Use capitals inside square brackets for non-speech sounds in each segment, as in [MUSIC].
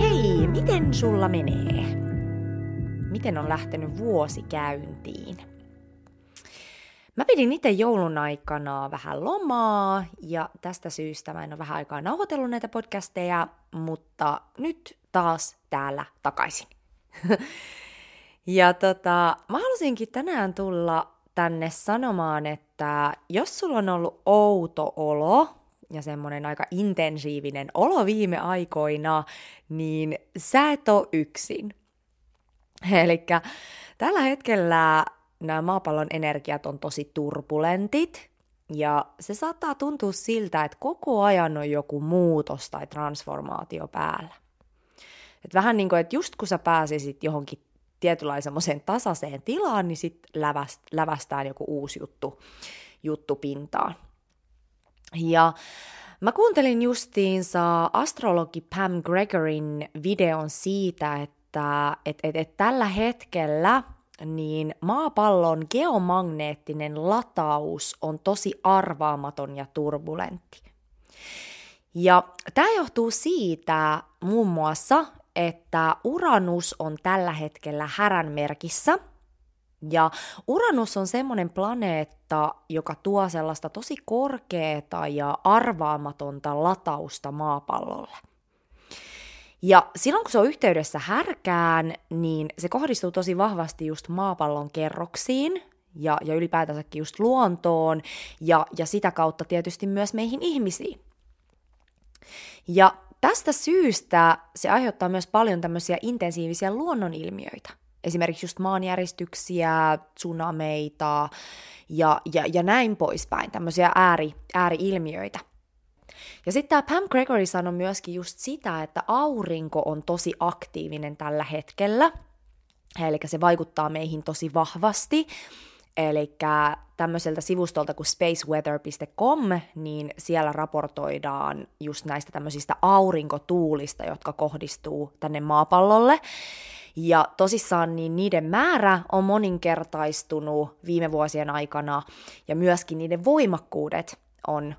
Hei, miten sulla menee? Miten on lähtenyt vuosi käyntiin? Mä pidin itse joulun aikana vähän lomaa ja tästä syystä mä en ole vähän aikaa nauhoitellut näitä podcasteja, mutta nyt taas täällä takaisin. [LAUGHS] ja tota, mä halusinkin tänään tulla tänne sanomaan, että jos sulla on ollut outo olo ja semmoinen aika intensiivinen olo viime aikoina, niin sä et ole yksin. [LAUGHS] Eli tällä hetkellä nämä maapallon energiat on tosi turbulentit, ja se saattaa tuntua siltä, että koko ajan on joku muutos tai transformaatio päällä. Et vähän niin kuin, että just kun sä pääsisit johonkin tietynlaiseen tasaiseen tilaan, niin sitten läväst, lävästään joku uusi juttu, juttu pintaan. Ja mä kuuntelin justiinsa astrologi Pam Gregorin videon siitä, että et, et, et tällä hetkellä niin maapallon geomagneettinen lataus on tosi arvaamaton ja turbulentti. Ja tämä johtuu siitä muun muassa, että Uranus on tällä hetkellä härän merkissä. Ja Uranus on semmoinen planeetta, joka tuo sellaista tosi korkeata ja arvaamatonta latausta maapallolle. Ja silloin kun se on yhteydessä härkään, niin se kohdistuu tosi vahvasti just maapallon kerroksiin ja, ja ylipäätänsäkin just luontoon ja, ja sitä kautta tietysti myös meihin ihmisiin. Ja tästä syystä se aiheuttaa myös paljon tämmöisiä intensiivisiä luonnonilmiöitä. Esimerkiksi just maanjäristyksiä, tsunameita ja, ja, ja näin poispäin, tämmöisiä ääri, ääriilmiöitä. Ja sitten tämä Pam Gregory sanoi myöskin just sitä, että aurinko on tosi aktiivinen tällä hetkellä, eli se vaikuttaa meihin tosi vahvasti, Eli tämmöiseltä sivustolta kuin spaceweather.com, niin siellä raportoidaan just näistä tämmöisistä aurinkotuulista, jotka kohdistuu tänne maapallolle. Ja tosissaan niin niiden määrä on moninkertaistunut viime vuosien aikana ja myöskin niiden voimakkuudet on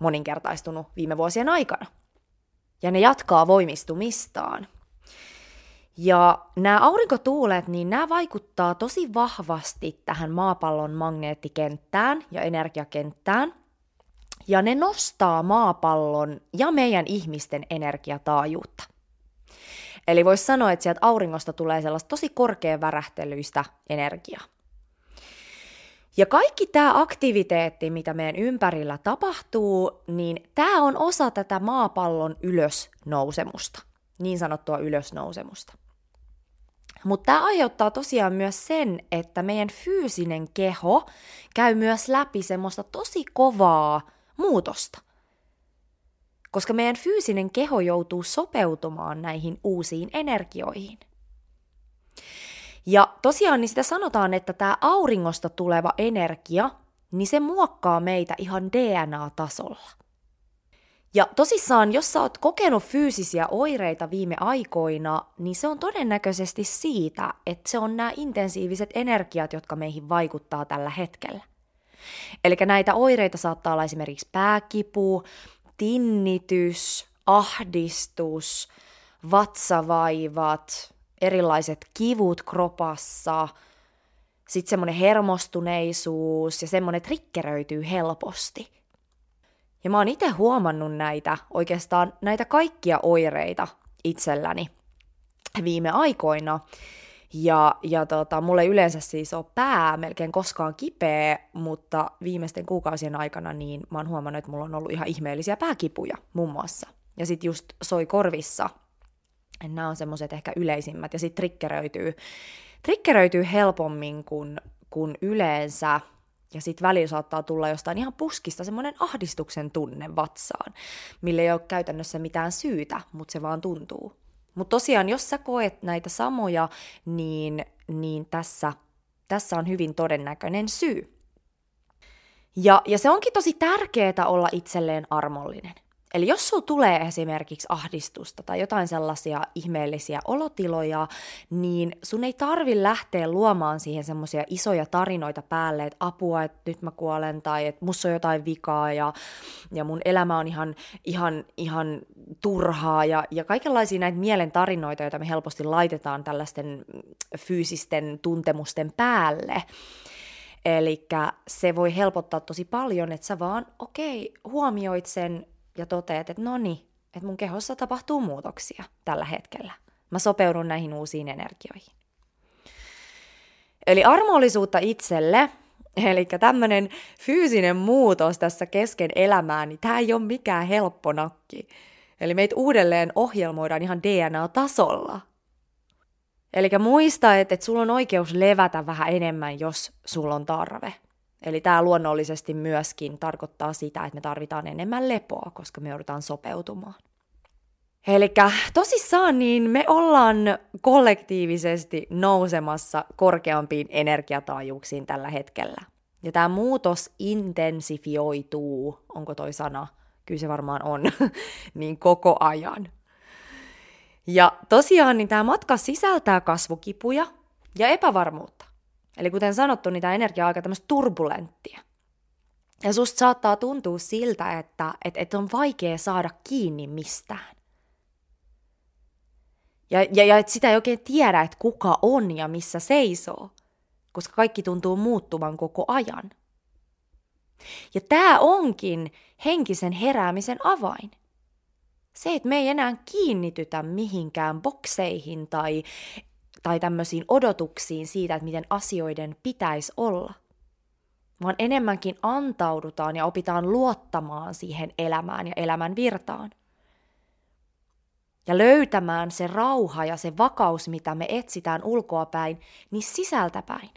moninkertaistunut viime vuosien aikana. Ja ne jatkaa voimistumistaan. Ja nämä aurinkotuulet, niin nämä vaikuttaa tosi vahvasti tähän maapallon magneettikenttään ja energiakenttään. Ja ne nostaa maapallon ja meidän ihmisten energiataajuutta. Eli voisi sanoa, että sieltä auringosta tulee sellaista tosi korkean värähtelyistä energiaa. Ja kaikki tämä aktiviteetti, mitä meidän ympärillä tapahtuu, niin tämä on osa tätä maapallon ylösnousemusta, niin sanottua ylösnousemusta. Mutta tämä aiheuttaa tosiaan myös sen, että meidän fyysinen keho käy myös läpi semmoista tosi kovaa muutosta. Koska meidän fyysinen keho joutuu sopeutumaan näihin uusiin energioihin. Ja tosiaan niin sitä sanotaan, että tämä auringosta tuleva energia, niin se muokkaa meitä ihan DNA-tasolla. Ja tosissaan, jos sä oot kokenut fyysisiä oireita viime aikoina, niin se on todennäköisesti siitä, että se on nämä intensiiviset energiat, jotka meihin vaikuttaa tällä hetkellä. Eli näitä oireita saattaa olla esimerkiksi pääkipu, tinnitys, ahdistus, vatsavaivat, erilaiset kivut kropassa, sitten semmoinen hermostuneisuus ja semmoinen trikkeröityy helposti – ja mä oon itse huomannut näitä, oikeastaan näitä kaikkia oireita itselläni viime aikoina. Ja, ja tota, mulle yleensä siis on pää melkein koskaan kipeä, mutta viimeisten kuukausien aikana niin mä oon huomannut, että mulla on ollut ihan ihmeellisiä pääkipuja muun muassa. Ja sit just soi korvissa. Nämä on semmoiset ehkä yleisimmät. Ja sit triggeröityy, triggeröityy helpommin kuin, kuin yleensä ja sitten välillä saattaa tulla jostain ihan puskista semmoinen ahdistuksen tunne vatsaan, mille ei ole käytännössä mitään syytä, mutta se vaan tuntuu. Mutta tosiaan, jos sä koet näitä samoja, niin, niin tässä, tässä on hyvin todennäköinen syy. Ja, ja se onkin tosi tärkeää olla itselleen armollinen. Eli jos sulla tulee esimerkiksi ahdistusta tai jotain sellaisia ihmeellisiä olotiloja, niin sun ei tarvi lähteä luomaan siihen semmoisia isoja tarinoita päälle, että apua, että nyt mä kuolen tai että musta on jotain vikaa ja, ja mun elämä on ihan, ihan, ihan turhaa ja, ja kaikenlaisia näitä mielen tarinoita, joita me helposti laitetaan tällaisten fyysisten tuntemusten päälle. Eli se voi helpottaa tosi paljon, että sä vaan, okei, okay, huomioit sen ja toteat, että no niin, että mun kehossa tapahtuu muutoksia tällä hetkellä. Mä sopeudun näihin uusiin energioihin. Eli armollisuutta itselle, eli tämmöinen fyysinen muutos tässä kesken elämää, niin tämä ei ole mikään helppo nakki. Eli meitä uudelleen ohjelmoidaan ihan DNA-tasolla. Eli muista, että, että sulla on oikeus levätä vähän enemmän, jos sulla on tarve. Eli tämä luonnollisesti myöskin tarkoittaa sitä, että me tarvitaan enemmän lepoa, koska me joudutaan sopeutumaan. Eli tosissaan niin me ollaan kollektiivisesti nousemassa korkeampiin energiataajuuksiin tällä hetkellä. Ja tämä muutos intensifioituu, onko toi sana? Kyllä se varmaan on, [LAUGHS] niin koko ajan. Ja tosiaan niin tämä matka sisältää kasvukipuja ja epävarmuutta. Eli kuten sanottu, niin tämä energia on aika tämmöistä turbulenttia. Ja susta saattaa tuntua siltä, että, että, että on vaikea saada kiinni mistään. Ja, ja, ja että sitä ei oikein tiedä, että kuka on ja missä seisoo, koska kaikki tuntuu muuttuvan koko ajan. Ja tämä onkin henkisen heräämisen avain. Se, että me ei enää kiinnitytä mihinkään bokseihin tai tai tämmöisiin odotuksiin siitä, että miten asioiden pitäisi olla, vaan enemmänkin antaudutaan ja opitaan luottamaan siihen elämään ja elämän virtaan. Ja löytämään se rauha ja se vakaus, mitä me etsitään ulkoapäin, niin sisältäpäin.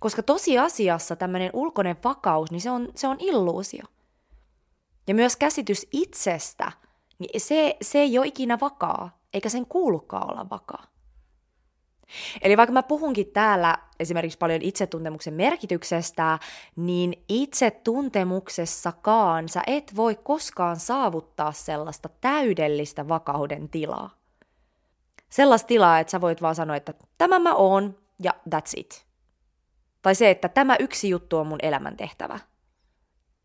Koska tosiasiassa tämmöinen ulkoinen vakaus, niin se on, se on illuusio. Ja myös käsitys itsestä, niin se, se ei ole ikinä vakaa, eikä sen kuulukaan olla vakaa. Eli vaikka mä puhunkin täällä esimerkiksi paljon itsetuntemuksen merkityksestä, niin itsetuntemuksessakaan sä et voi koskaan saavuttaa sellaista täydellistä vakauden tilaa. Sellaista tilaa, että sä voit vaan sanoa, että tämä mä oon ja that's it. Tai se, että tämä yksi juttu on mun elämäntehtävä.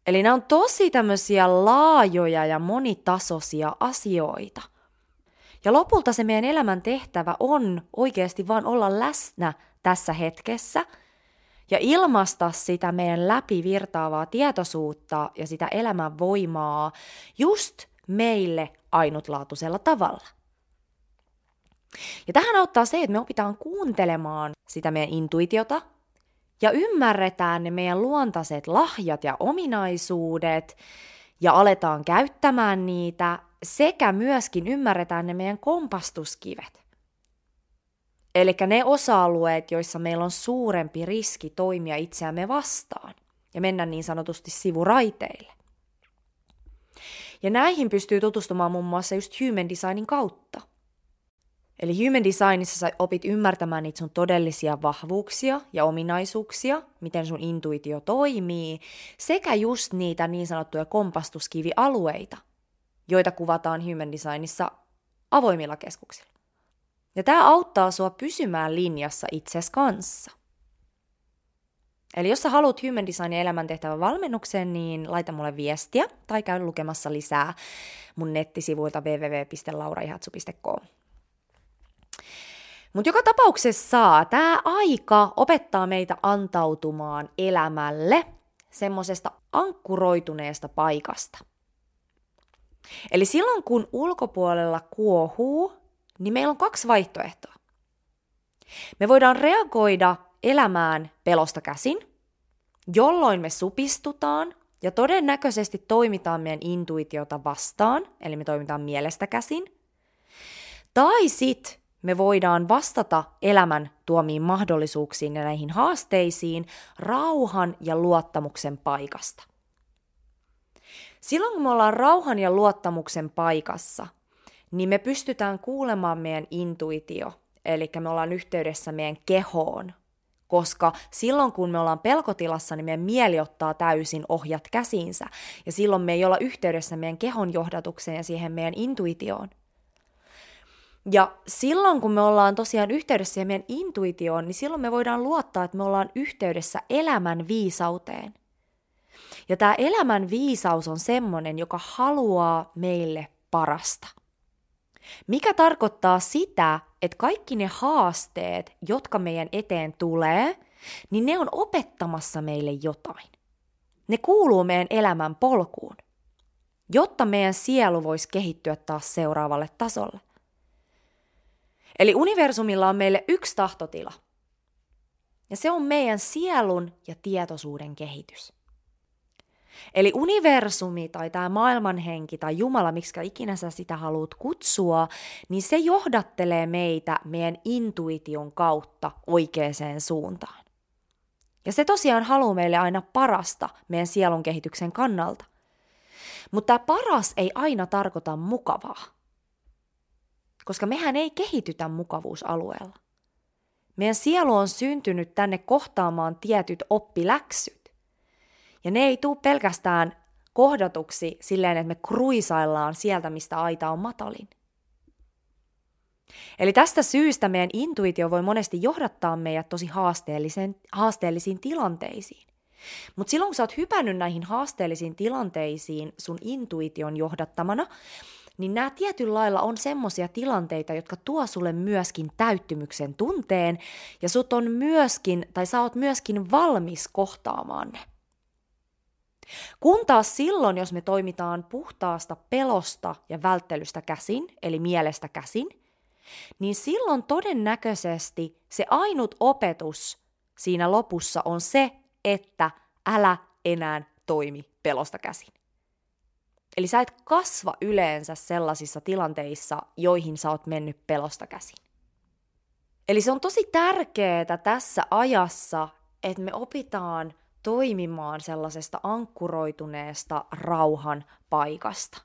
Eli nämä on tosi tämmöisiä laajoja ja monitasoisia asioita – ja lopulta se meidän elämän tehtävä on oikeasti vaan olla läsnä tässä hetkessä ja ilmaista sitä meidän läpivirtaavaa tietoisuutta ja sitä elämän voimaa just meille ainutlaatuisella tavalla. Ja tähän auttaa se, että me opitaan kuuntelemaan sitä meidän intuitiota ja ymmärretään ne meidän luontaiset lahjat ja ominaisuudet ja aletaan käyttämään niitä sekä myöskin ymmärretään ne meidän kompastuskivet. Eli ne osa-alueet, joissa meillä on suurempi riski toimia itseämme vastaan ja mennä niin sanotusti sivuraiteille. Ja näihin pystyy tutustumaan muun muassa just human designin kautta. Eli human designissa sä opit ymmärtämään niitä sun todellisia vahvuuksia ja ominaisuuksia, miten sun intuitio toimii, sekä just niitä niin sanottuja kompastuskivialueita, joita kuvataan human designissa avoimilla keskuksilla. Ja tämä auttaa sua pysymään linjassa itses kanssa. Eli jos sä haluat Human Designin elämäntehtävän valmennuksen, niin laita mulle viestiä tai käy lukemassa lisää mun nettisivuilta www.lauraihatsu.com. Mutta joka tapauksessa tämä aika opettaa meitä antautumaan elämälle semmoisesta ankkuroituneesta paikasta. Eli silloin kun ulkopuolella kuohuu, niin meillä on kaksi vaihtoehtoa. Me voidaan reagoida elämään pelosta käsin, jolloin me supistutaan ja todennäköisesti toimitaan meidän intuitiota vastaan, eli me toimitaan mielestä käsin. Tai sitten me voidaan vastata elämän tuomiin mahdollisuuksiin ja näihin haasteisiin rauhan ja luottamuksen paikasta. Silloin kun me ollaan rauhan ja luottamuksen paikassa, niin me pystytään kuulemaan meidän intuitio, eli me ollaan yhteydessä meidän kehoon koska silloin kun me ollaan pelkotilassa, niin meidän mieli ottaa täysin ohjat käsiinsä, ja silloin me ei olla yhteydessä meidän kehon johdatukseen ja siihen meidän intuitioon. Ja silloin, kun me ollaan tosiaan yhteydessä meidän intuitioon, niin silloin me voidaan luottaa, että me ollaan yhteydessä elämän viisauteen. Ja tämä elämän viisaus on semmoinen, joka haluaa meille parasta. Mikä tarkoittaa sitä, että kaikki ne haasteet, jotka meidän eteen tulee, niin ne on opettamassa meille jotain. Ne kuuluu meidän elämän polkuun, jotta meidän sielu voisi kehittyä taas seuraavalle tasolle. Eli universumilla on meille yksi tahtotila. Ja se on meidän sielun ja tietoisuuden kehitys. Eli universumi tai tämä maailmanhenki tai Jumala, miksi ikinä sä sitä haluat kutsua, niin se johdattelee meitä meidän intuition kautta oikeaan suuntaan. Ja se tosiaan haluaa meille aina parasta meidän sielun kehityksen kannalta. Mutta tämä paras ei aina tarkoita mukavaa, koska mehän ei kehitytä mukavuusalueella. Meidän sielu on syntynyt tänne kohtaamaan tietyt oppiläksyt. Ja ne ei tule pelkästään kohdatuksi silleen, että me kruisaillaan sieltä, mistä aita on matalin. Eli tästä syystä meidän intuitio voi monesti johdattaa meidät tosi haasteellisiin tilanteisiin. Mutta silloin kun sä oot hypännyt näihin haasteellisiin tilanteisiin sun intuition johdattamana, niin nämä tietyllä lailla on semmoisia tilanteita, jotka tuo sulle myöskin täyttymyksen tunteen, ja sut on myöskin, tai sä oot myöskin valmis kohtaamaan ne. Kun taas silloin, jos me toimitaan puhtaasta pelosta ja välttelystä käsin, eli mielestä käsin, niin silloin todennäköisesti se ainut opetus siinä lopussa on se, että älä enää toimi pelosta käsin. Eli sä et kasva yleensä sellaisissa tilanteissa, joihin sä oot mennyt pelosta käsin. Eli se on tosi tärkeää tässä ajassa, että me opitaan toimimaan sellaisesta ankkuroituneesta rauhan paikasta.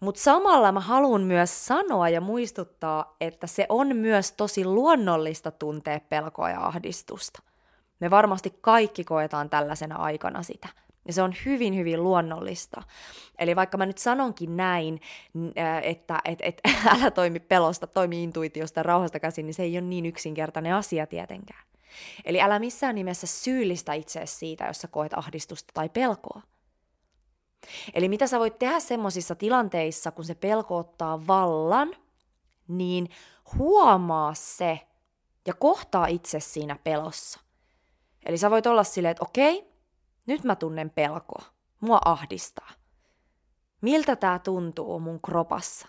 Mutta samalla mä haluan myös sanoa ja muistuttaa, että se on myös tosi luonnollista tuntea pelkoa ja ahdistusta. Me varmasti kaikki koetaan tällaisena aikana sitä. Ja se on hyvin, hyvin luonnollista. Eli vaikka mä nyt sanonkin näin, että et, et, [LAUGHS] älä toimi pelosta, toimi intuitiosta ja rauhasta käsin, niin se ei ole niin yksinkertainen asia tietenkään. Eli älä missään nimessä syyllistä itseäsi siitä, jos sä koet ahdistusta tai pelkoa. Eli mitä sä voit tehdä semmoisissa tilanteissa, kun se pelko ottaa vallan, niin huomaa se ja kohtaa itse siinä pelossa. Eli sä voit olla silleen, että okei, nyt mä tunnen pelkoa. Mua ahdistaa. Miltä tää tuntuu mun kropassa?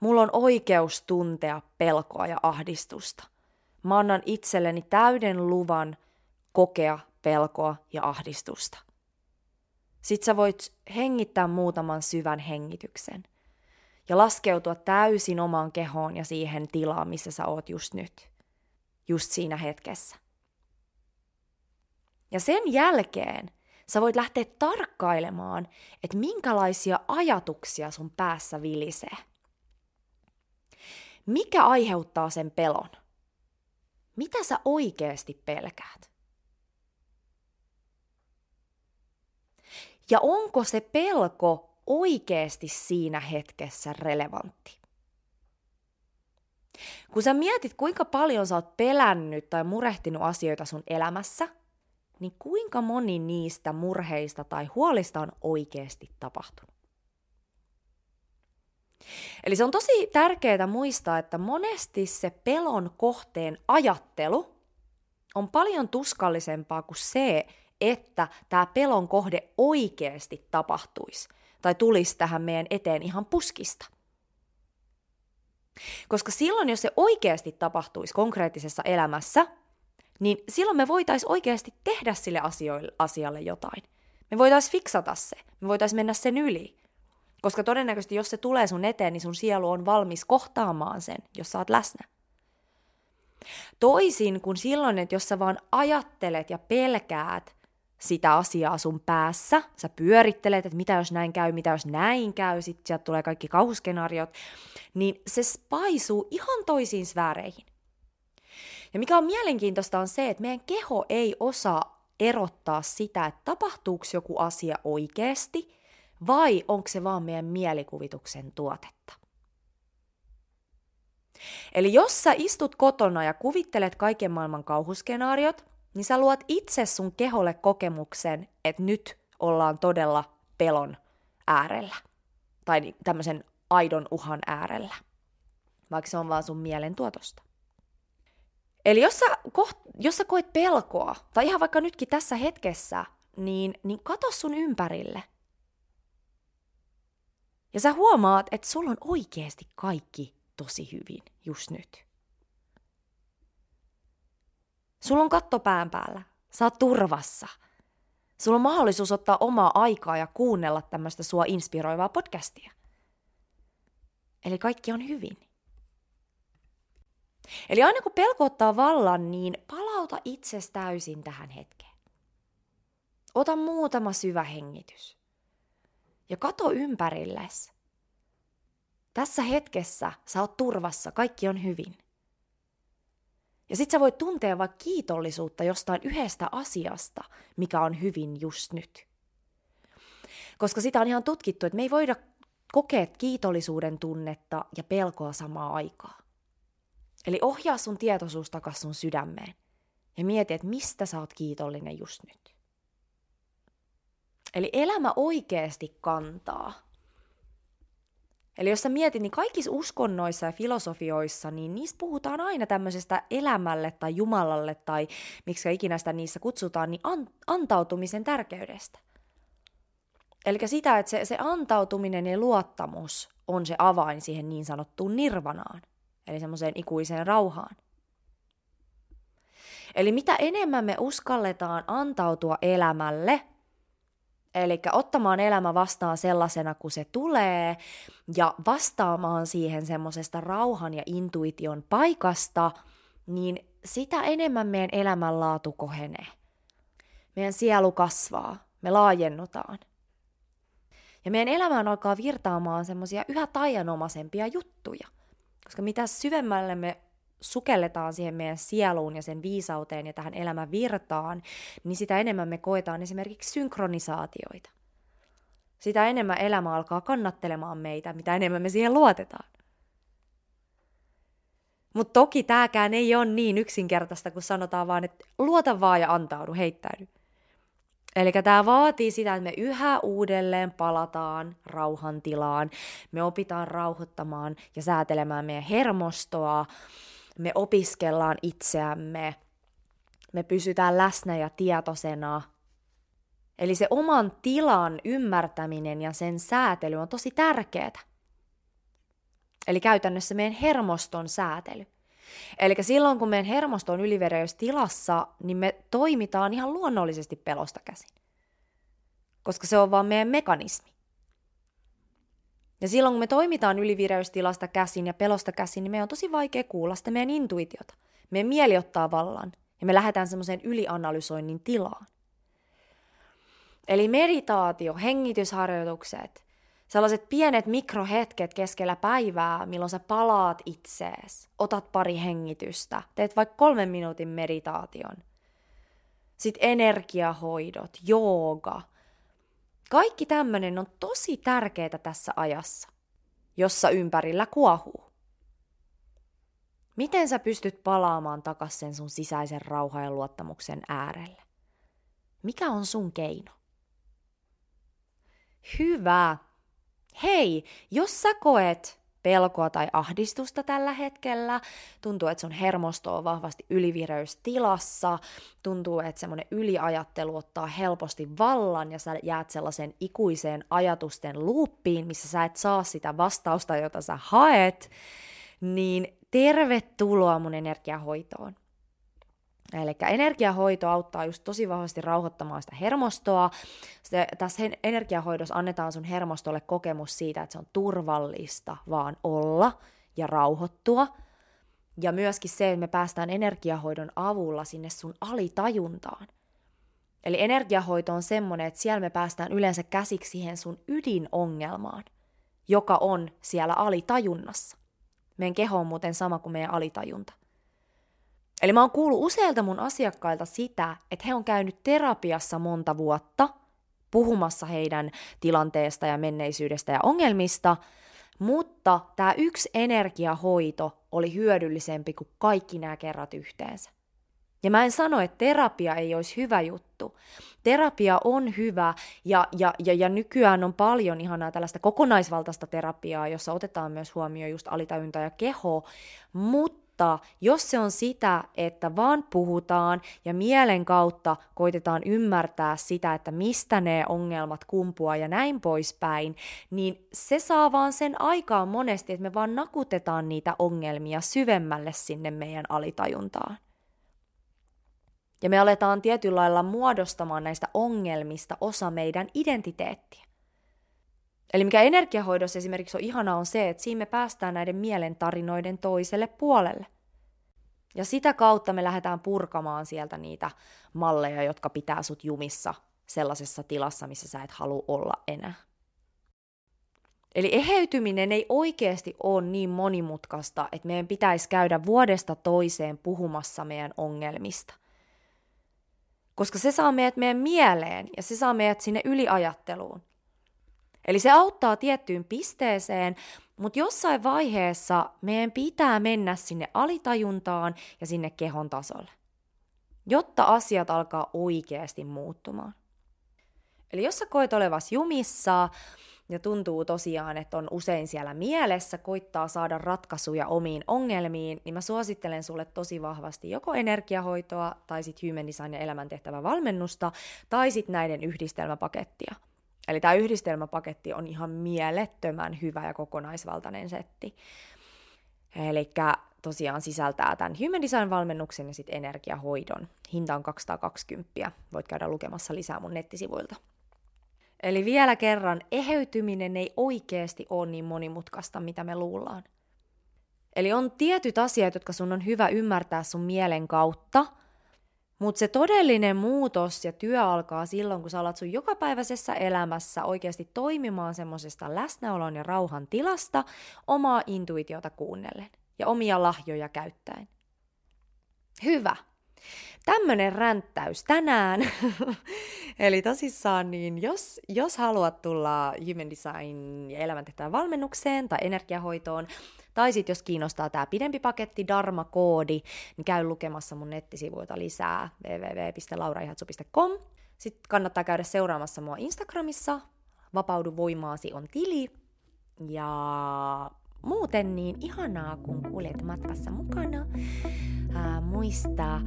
Mulla on oikeus tuntea pelkoa ja ahdistusta mä annan itselleni täyden luvan kokea pelkoa ja ahdistusta. Sitten sä voit hengittää muutaman syvän hengityksen ja laskeutua täysin omaan kehoon ja siihen tilaan, missä sä oot just nyt, just siinä hetkessä. Ja sen jälkeen sä voit lähteä tarkkailemaan, että minkälaisia ajatuksia sun päässä vilisee. Mikä aiheuttaa sen pelon? Mitä sä oikeasti pelkäät? Ja onko se pelko oikeasti siinä hetkessä relevantti? Kun sä mietit, kuinka paljon sä oot pelännyt tai murehtinut asioita sun elämässä, niin kuinka moni niistä murheista tai huolista on oikeasti tapahtunut? Eli se on tosi tärkeää muistaa, että monesti se pelon kohteen ajattelu on paljon tuskallisempaa kuin se, että tämä pelon kohde oikeasti tapahtuisi tai tulisi tähän meidän eteen ihan puskista. Koska silloin, jos se oikeasti tapahtuisi konkreettisessa elämässä, niin silloin me voitaisiin oikeasti tehdä sille asialle jotain. Me voitaisiin fiksata se, me voitaisiin mennä sen yli. Koska todennäköisesti, jos se tulee sun eteen, niin sun sielu on valmis kohtaamaan sen, jos sä oot läsnä. Toisin kuin silloin, että jos sä vaan ajattelet ja pelkäät sitä asiaa sun päässä, sä pyörittelet, että mitä jos näin käy, mitä jos näin käy, sit sieltä tulee kaikki kauhuskenaariot, niin se spaisuu ihan toisiin sfääreihin. Ja mikä on mielenkiintoista on se, että meidän keho ei osaa erottaa sitä, että tapahtuuko joku asia oikeasti vai onko se vaan meidän mielikuvituksen tuotetta. Eli jos sä istut kotona ja kuvittelet kaiken maailman kauhuskenaariot, niin sä luot itse sun keholle kokemuksen, että nyt ollaan todella pelon äärellä. Tai tämmöisen aidon uhan äärellä. Vaikka se on vaan sun mielen tuotosta. Eli jos sä, koht, jos sä koet pelkoa, tai ihan vaikka nytkin tässä hetkessä, niin, niin kato sun ympärille. Ja sä huomaat, että sulla on oikeasti kaikki tosi hyvin just nyt. Sulla on katto pään päällä. Sä oot turvassa. Sulla on mahdollisuus ottaa omaa aikaa ja kuunnella tämmöistä sua inspiroivaa podcastia. Eli kaikki on hyvin. Eli aina kun pelko ottaa vallan, niin palauta itses täysin tähän hetkeen. Ota muutama syvä hengitys. Ja kato ympärilles. Tässä hetkessä sä oot turvassa, kaikki on hyvin. Ja sit sä voit tuntea vaikka kiitollisuutta jostain yhdestä asiasta, mikä on hyvin just nyt. Koska sitä on ihan tutkittu, että me ei voida kokea kiitollisuuden tunnetta ja pelkoa samaa aikaa. Eli ohjaa sun tietoisuus takas sun sydämeen ja mieti, että mistä sä oot kiitollinen just nyt. Eli elämä oikeasti kantaa. Eli jos sä mietit, niin kaikissa uskonnoissa ja filosofioissa, niin niistä puhutaan aina tämmöisestä elämälle tai Jumalalle tai miksi ikinä sitä niissä kutsutaan, niin an- antautumisen tärkeydestä. Eli sitä, että se, se antautuminen ja luottamus on se avain siihen niin sanottuun nirvanaan – eli semmoiseen ikuiseen rauhaan. Eli mitä enemmän me uskalletaan antautua elämälle, eli ottamaan elämä vastaan sellaisena kuin se tulee, ja vastaamaan siihen semmoisesta rauhan ja intuition paikasta, niin sitä enemmän meidän elämänlaatu kohenee. Meidän sielu kasvaa, me laajennutaan. Ja meidän elämään alkaa virtaamaan semmoisia yhä taianomaisempia juttuja. Koska mitä syvemmälle me sukelletaan siihen meidän sieluun ja sen viisauteen ja tähän elämän virtaan, niin sitä enemmän me koetaan esimerkiksi synkronisaatioita. Sitä enemmän elämä alkaa kannattelemaan meitä, mitä enemmän me siihen luotetaan. Mutta toki tämäkään ei ole niin yksinkertaista, kun sanotaan vaan, että luota vaan ja antaudu, heittäydy. Eli tämä vaatii sitä, että me yhä uudelleen palataan rauhantilaan, me opitaan rauhoittamaan ja säätelemään meidän hermostoa, me opiskellaan itseämme, me pysytään läsnä ja tietoisena. Eli se oman tilan ymmärtäminen ja sen säätely on tosi tärkeää. Eli käytännössä meidän hermoston säätely. Eli silloin, kun meidän hermosto on ylivereystilassa, niin me toimitaan ihan luonnollisesti pelosta käsin. Koska se on vaan meidän mekanismi. Ja silloin, kun me toimitaan ylivireystilasta käsin ja pelosta käsin, niin meidän on tosi vaikea kuulla sitä meidän intuitiota. Meidän mieli ottaa vallan ja me lähdetään semmoiseen ylianalysoinnin tilaan. Eli meditaatio, hengitysharjoitukset, sellaiset pienet mikrohetket keskellä päivää, milloin sä palaat itsees, otat pari hengitystä, teet vaikka kolmen minuutin meditaation. Sitten energiahoidot, jooga. Kaikki tämmöinen on tosi tärkeää tässä ajassa, jossa ympärillä kuohuu. Miten sä pystyt palaamaan takaisin sun sisäisen rauhan ja luottamuksen äärelle? Mikä on sun keino? Hyvä hei, jos sä koet pelkoa tai ahdistusta tällä hetkellä, tuntuu, että sun hermosto on vahvasti ylivireystilassa, tuntuu, että semmoinen yliajattelu ottaa helposti vallan ja sä jäät sellaisen ikuiseen ajatusten luuppiin, missä sä et saa sitä vastausta, jota sä haet, niin tervetuloa mun energiahoitoon. Eli energiahoito auttaa just tosi vahvasti rauhoittamaan sitä hermostoa. Se, tässä energiahoidossa annetaan sun hermostolle kokemus siitä, että se on turvallista vaan olla ja rauhoittua. Ja myöskin se, että me päästään energiahoidon avulla sinne sun alitajuntaan. Eli energiahoito on semmoinen, että siellä me päästään yleensä käsiksi siihen sun ydinongelmaan, joka on siellä alitajunnassa. Meidän keho on muuten sama kuin meidän alitajunta – Eli mä oon kuullut useilta mun asiakkailta sitä, että he on käynyt terapiassa monta vuotta puhumassa heidän tilanteesta ja menneisyydestä ja ongelmista, mutta tämä yksi energiahoito oli hyödyllisempi kuin kaikki nämä kerrat yhteensä. Ja mä en sano, että terapia ei olisi hyvä juttu. Terapia on hyvä ja, ja, ja, ja nykyään on paljon ihanaa tällaista kokonaisvaltaista terapiaa, jossa otetaan myös huomioon just alitajunta ja keho, mutta jos se on sitä, että vaan puhutaan ja mielen kautta koitetaan ymmärtää sitä, että mistä ne ongelmat kumpuaa ja näin poispäin, niin se saa vaan sen aikaan monesti, että me vaan nakutetaan niitä ongelmia syvemmälle sinne meidän alitajuntaan. Ja me aletaan tietyllä lailla muodostamaan näistä ongelmista osa meidän identiteettiä. Eli mikä energiahoidossa esimerkiksi on ihana on se, että siinä me päästään näiden mielen tarinoiden toiselle puolelle. Ja sitä kautta me lähdetään purkamaan sieltä niitä malleja, jotka pitää sut jumissa sellaisessa tilassa, missä sä et halua olla enää. Eli eheytyminen ei oikeasti ole niin monimutkaista, että meidän pitäisi käydä vuodesta toiseen puhumassa meidän ongelmista – koska se saa meidät meidän mieleen ja se saa meidät sinne yliajatteluun. Eli se auttaa tiettyyn pisteeseen, mutta jossain vaiheessa meidän pitää mennä sinne alitajuntaan ja sinne kehon tasolle, jotta asiat alkaa oikeasti muuttumaan. Eli jos sä koet olevas jumissa, ja tuntuu tosiaan, että on usein siellä mielessä, koittaa saada ratkaisuja omiin ongelmiin, niin mä suosittelen sulle tosi vahvasti joko energiahoitoa tai sitten human design ja elämäntehtävä valmennusta tai sitten näiden yhdistelmäpakettia. Eli tämä yhdistelmäpaketti on ihan mielettömän hyvä ja kokonaisvaltainen setti. Eli tosiaan sisältää tämän Human Design-valmennuksen ja sitten energiahoidon. Hinta on 220. Voit käydä lukemassa lisää mun nettisivuilta. Eli vielä kerran, eheytyminen ei oikeasti ole niin monimutkaista, mitä me luullaan. Eli on tietyt asiat, jotka sun on hyvä ymmärtää sun mielen kautta, mutta se todellinen muutos ja työ alkaa silloin, kun sä alat sun jokapäiväisessä elämässä oikeasti toimimaan semmoisesta läsnäolon ja rauhan tilasta omaa intuitiota kuunnellen ja omia lahjoja käyttäen. Hyvä. Tämmönen ränttäys tänään. [LAUGHS] Eli tosissaan, niin jos, jos haluat tulla Human Design ja elämäntehtävän valmennukseen tai energiahoitoon, tai sitten jos kiinnostaa tämä pidempi paketti, Dharma-koodi, niin käy lukemassa mun nettisivuilta lisää www.lauraihatsu.com. Sitten kannattaa käydä seuraamassa mua Instagramissa, Vapaudu voimaasi on tili. Ja muuten niin ihanaa, kun kuljet matkassa mukana ää, muistaa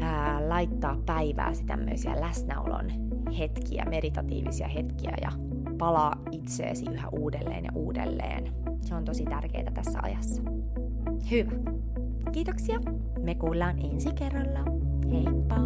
ää, laittaa päivää tämmöisiä läsnäolon hetkiä, meditatiivisia hetkiä ja palaa itseesi yhä uudelleen ja uudelleen. Se on tosi tärkeää tässä ajassa. Hyvä. Kiitoksia. Me kuullaan ensi kerralla. Heippa!